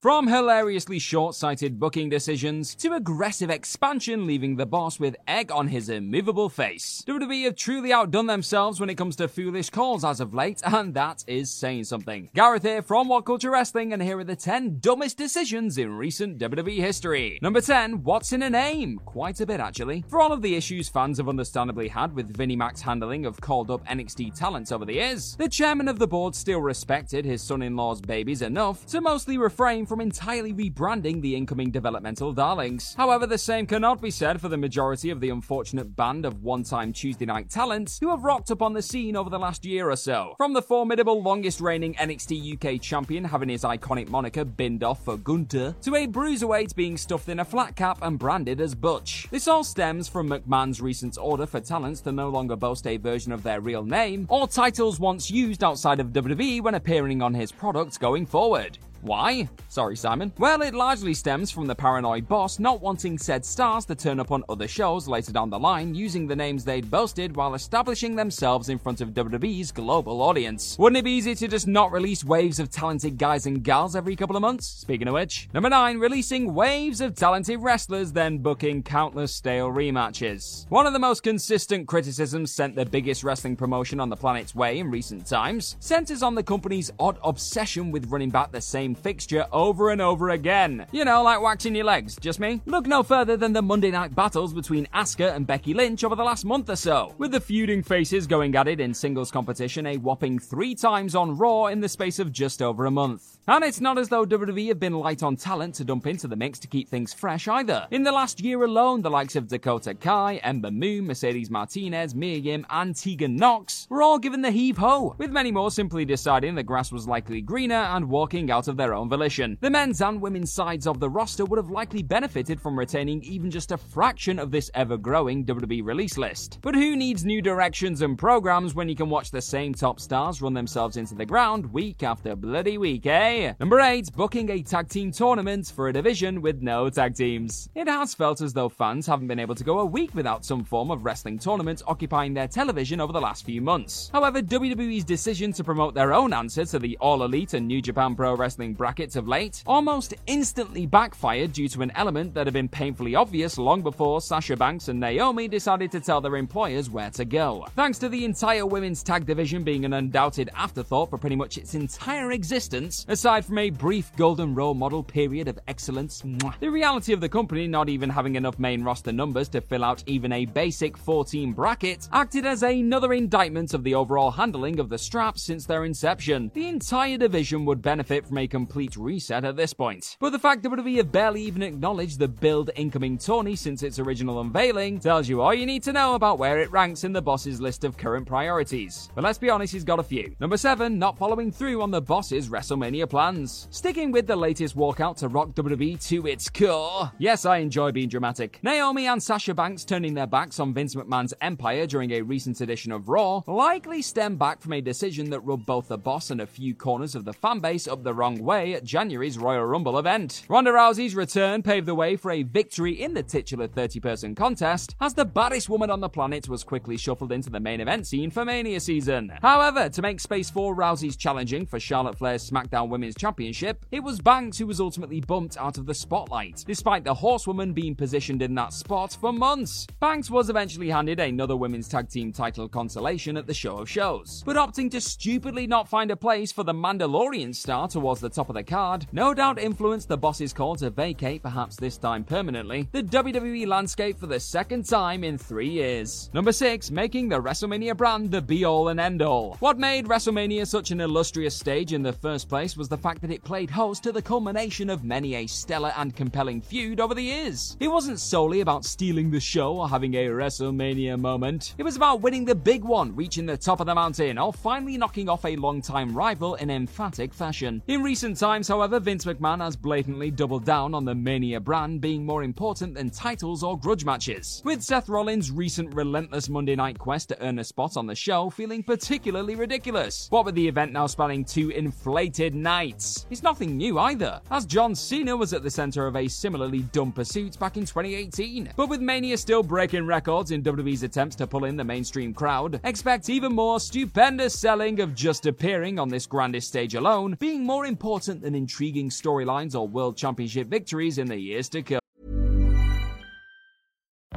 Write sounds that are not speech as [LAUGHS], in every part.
From hilariously short sighted booking decisions to aggressive expansion, leaving the boss with egg on his immovable face. WWE have truly outdone themselves when it comes to foolish calls as of late, and that is saying something. Gareth here from What Culture Wrestling, and here are the 10 dumbest decisions in recent WWE history. Number 10, what's in a name? Quite a bit, actually. For all of the issues fans have understandably had with Vinnie Mac's handling of called up NXT talents over the years, the chairman of the board still respected his son in law's babies enough to mostly refrain from entirely rebranding the incoming developmental darlings. However, the same cannot be said for the majority of the unfortunate band of one time Tuesday night talents who have rocked up on the scene over the last year or so. From the formidable longest reigning NXT UK champion having his iconic moniker binned off for Gunther, to a bruiserweight being stuffed in a flat cap and branded as Butch. This all stems from McMahon's recent order for talents to no longer boast a version of their real name or titles once used outside of WWE when appearing on his product going forward. Why? Sorry, Simon. Well, it largely stems from the paranoid boss not wanting said stars to turn up on other shows later down the line using the names they'd boasted while establishing themselves in front of WWE's global audience. Wouldn't it be easy to just not release waves of talented guys and gals every couple of months? Speaking of which. Number 9. Releasing waves of talented wrestlers, then booking countless stale rematches. One of the most consistent criticisms sent the biggest wrestling promotion on the planet's way in recent times centers on the company's odd obsession with running back the same fixture over and over again. You know, like waxing your legs, just me? Look no further than the Monday night battles between Asuka and Becky Lynch over the last month or so, with the feuding faces going at it in singles competition a whopping three times on Raw in the space of just over a month. And it's not as though WWE have been light on talent to dump into the mix to keep things fresh either. In the last year alone, the likes of Dakota Kai, Ember Moon, Mercedes Martinez, Mia Yim, and Tegan Nox were all given the heave ho, with many more simply deciding the grass was likely greener and walking out of their own volition. The men's and women's sides of the roster would have likely benefited from retaining even just a fraction of this ever growing WWE release list. But who needs new directions and programs when you can watch the same top stars run themselves into the ground week after bloody week, eh? Number 8, booking a tag team tournament for a division with no tag teams. It has felt as though fans haven't been able to go a week without some form of wrestling tournament occupying their television over the last few months. However, WWE's decision to promote their own answer to the All Elite and New Japan Pro Wrestling brackets of late almost instantly backfired due to an element that had been painfully obvious long before Sasha Banks and Naomi decided to tell their employers where to go. Thanks to the entire women's tag division being an undoubted afterthought for pretty much its entire existence, aside from a brief golden role model period of excellence, the reality of the company not even having enough main roster numbers to fill out even a basic 14 bracket acted as another indictment of the overall handling of the strap since their inception. The entire division would benefit from a complete reset at this point. But the fact that WWE have barely even acknowledged the build incoming tourney since its original unveiling tells you all you need to know about where it ranks in the boss's list of current priorities. But let's be honest, he's got a few. Number 7, not following through on the boss's WrestleMania plans. Sticking with the latest walkout to rock WWE to its core. Yes, I enjoy being dramatic. Naomi and Sasha Banks turning their backs on Vince McMahon's empire during a recent edition of Raw likely stem back from a decision that rubbed both the boss and a few corners of the fanbase up the wrong way at January's Royal Rumble event. Ronda Rousey's return paved the way for a victory in the titular 30 person contest, as the baddest woman on the planet was quickly shuffled into the main event scene for Mania season. However, to make space for Rousey's challenging for Charlotte Flair's SmackDown Women's Championship, it was Banks who was ultimately bumped out of the spotlight, despite the Horsewoman being positioned in that spot for months. Banks was eventually handed another women's tag team title consolation at the show of shows, but opting to stupidly not find a place for the Mandalorian star towards the top of the card, no doubt influenced the boss's call to vacate, perhaps this time permanently, the WWE landscape for the second time in three years. Number 6, making the WrestleMania brand the be all and end all. What made WrestleMania such an illustrious stage in the first place was the fact that it played host to the culmination of many a stellar and compelling feud over the years. It wasn't solely about stealing the show or having a WrestleMania moment, it was about winning the big one, reaching the top of the mountain, or finally knocking off a longtime rival in emphatic fashion. In recent times, however, Vince McMahon has blatantly doubled down on the Mania brand being more important than titles or grudge matches, with Seth Rollins' recent relentless Monday night quest to earn a spot on the show feeling particularly ridiculous. What with the event now spanning two inflated It's nothing new either, as John Cena was at the center of a similarly dumb pursuit back in 2018. But with Mania still breaking records in WWE's attempts to pull in the mainstream crowd, expect even more stupendous selling of just appearing on this grandest stage alone being more important than intriguing storylines or world championship victories in the years to come.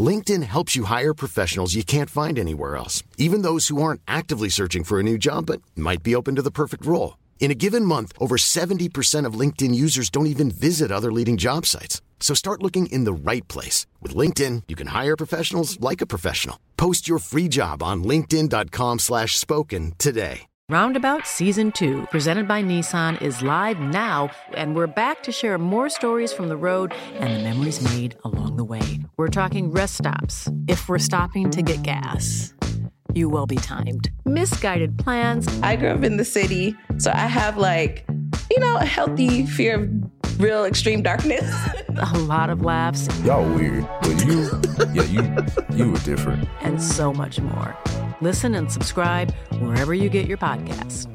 LinkedIn helps you hire professionals you can't find anywhere else, even those who aren't actively searching for a new job but might be open to the perfect role. In a given month, over 70% of LinkedIn users don't even visit other leading job sites. So start looking in the right place. With LinkedIn, you can hire professionals like a professional. Post your free job on linkedin.com slash spoken today. Roundabout Season 2, presented by Nissan, is live now, and we're back to share more stories from the road and the memories made along the way. We're talking rest stops, if we're stopping to get gas. You will be timed. Misguided plans. I grew up in the city, so I have like, you know, a healthy fear of real extreme darkness. [LAUGHS] a lot of laughs. Y'all weird, but you, yeah, you, you were different. And so much more. Listen and subscribe wherever you get your podcasts.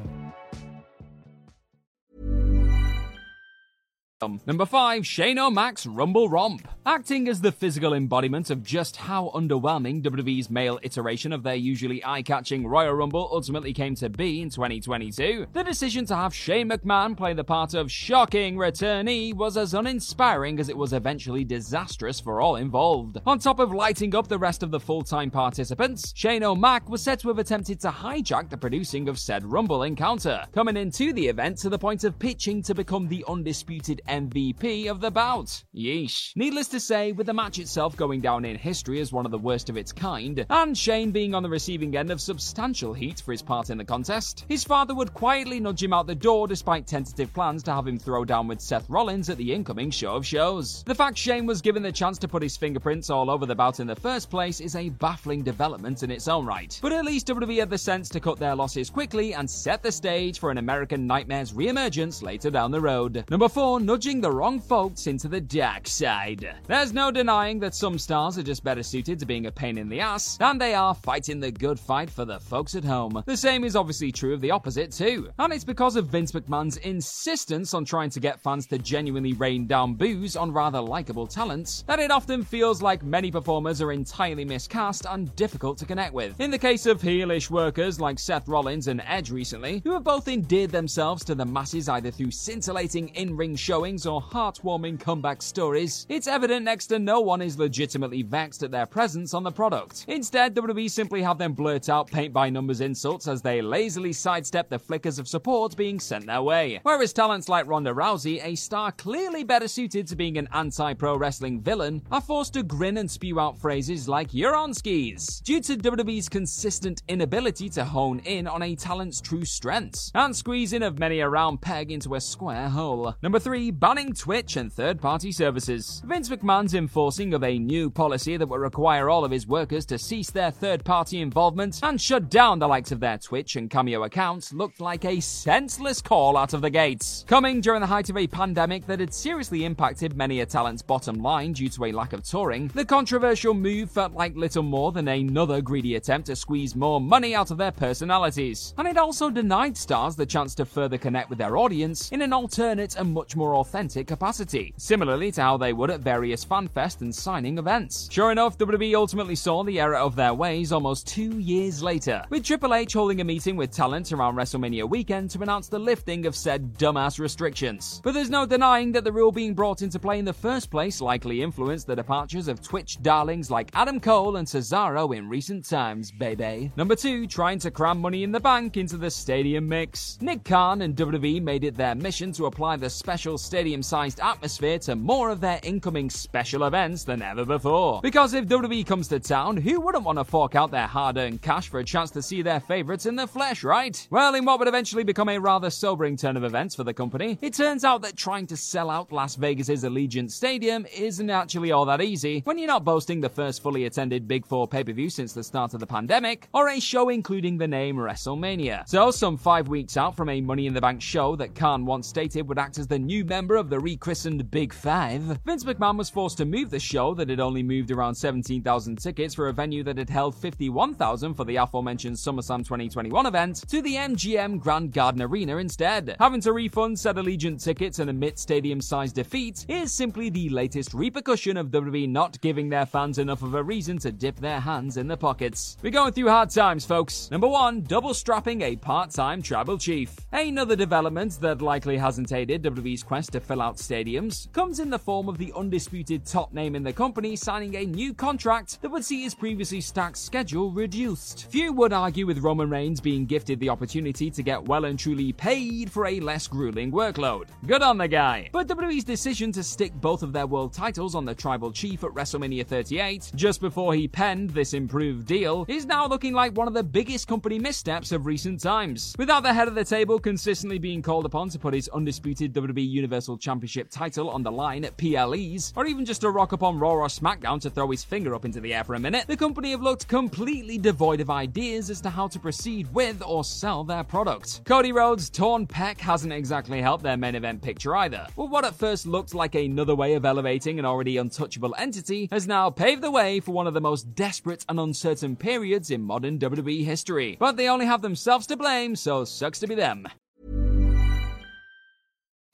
Um, number 5, Shane O'Mac's Rumble Romp. Acting as the physical embodiment of just how underwhelming WWE's male iteration of their usually eye catching Royal Rumble ultimately came to be in 2022, the decision to have Shane McMahon play the part of shocking returnee was as uninspiring as it was eventually disastrous for all involved. On top of lighting up the rest of the full time participants, Shane O'Mac was said to have attempted to hijack the producing of said Rumble encounter, coming into the event to the point of pitching to become the undisputed MVP of the bout. Yeesh. Needless to say, with the match itself going down in history as one of the worst of its kind, and Shane being on the receiving end of substantial heat for his part in the contest, his father would quietly nudge him out the door despite tentative plans to have him throw down with Seth Rollins at the incoming show of shows. The fact Shane was given the chance to put his fingerprints all over the bout in the first place is a baffling development in its own right. But at least WWE had the sense to cut their losses quickly and set the stage for an American Nightmare's re-emergence later down the road. Number 4, nudging the wrong folks into the dark side. There's no denying that some stars are just better suited to being a pain in the ass than they are fighting the good fight for the folks at home. The same is obviously true of the opposite too. And it's because of Vince McMahon's insistence on trying to get fans to genuinely rain down boos on rather likable talents that it often feels like many performers are entirely miscast and difficult to connect with. In the case of heelish workers like Seth Rollins and Edge recently, who have both endeared themselves to the masses either through scintillating in-ring or heartwarming comeback stories, it's evident next to no one is legitimately vexed at their presence on the product. Instead, WWE simply have them blurt out paint by numbers insults as they lazily sidestep the flickers of support being sent their way. Whereas talents like Ronda Rousey, a star clearly better suited to being an anti pro wrestling villain, are forced to grin and spew out phrases like you're on skis, due to WWE's consistent inability to hone in on a talent's true strengths and squeezing of many a round peg into a square hole. Number 3, banning Twitch and third party services. Vince McMahon's enforcing of a new policy that will require all of his workers to cease their third party involvement and shut down the likes of their Twitch and Cameo accounts looked like a senseless call out of the gates. Coming during the height of a pandemic that had seriously impacted many a talent's bottom line due to a lack of touring, the controversial move felt like little more than another greedy attempt to squeeze more money out of their personalities. And it also denied stars the chance to further connect with their audience in an alternate and much more authentic capacity, similarly to how they would at various fanfest and signing events. Sure enough, WWE ultimately saw the error of their ways almost two years later, with Triple H holding a meeting with talent around WrestleMania weekend to announce the lifting of said dumbass restrictions. But there's no denying that the rule being brought into play in the first place likely influenced the departures of Twitch darlings like Adam Cole and Cesaro in recent times, baby. Number two, trying to cram money in the bank into the stadium mix. Nick Khan and WWE made it their mission to apply the special stadium sized atmosphere to more of their incoming special events than ever before. Because if WWE comes to town, who wouldn't want to fork out their hard earned cash for a chance to see their favorites in the flesh, right? Well, in what would eventually become a rather sobering turn of events for the company, it turns out that trying to sell out Las Vegas's Allegiant Stadium isn't actually all that easy when you're not boasting the first fully attended Big Four pay per view since the start of the pandemic, or a show including the name WrestleMania. So, some five weeks out from a Money in the Bank show that Khan once stated would act as the new member of the rechristened Big Five, Vince McMahon was forced to move the show that had only moved around 17,000 tickets for a venue that had held 51,000 for the aforementioned SummerSlam 2021 event to the MGM Grand Garden Arena instead. Having to refund said Allegiant tickets and admit stadium sized defeat is simply the latest repercussion of WWE not giving their fans enough of a reason to dip their hands in the pockets. We're going through hard times, folks. Number one, double strapping a part time tribal chief. Another development that likely hasn't aided WWE's quest to fill out stadiums comes in the form of the undisputed top name in the company signing a new contract that would see his previously stacked schedule reduced. Few would argue with Roman Reigns being gifted the opportunity to get well and truly paid for a less grueling workload. Good on the guy. But WWE's decision to stick both of their world titles on the tribal chief at WrestleMania 38 just before he penned this improved deal is now looking like one of the biggest company missteps of recent times. Without the head of the table consistently being called upon to put his undisputed WWE Universal Championship title on the line at PLEs, or even just to rock up on Raw or SmackDown to throw his finger up into the air for a minute, the company have looked completely devoid of ideas as to how to proceed with or sell their product. Cody Rhodes' torn pec hasn't exactly helped their main event picture either. But what at first looked like another way of elevating an already untouchable entity has now paved the way for one of the most desperate and uncertain periods in modern WWE history. But they only have themselves to blame, so sucks to be them.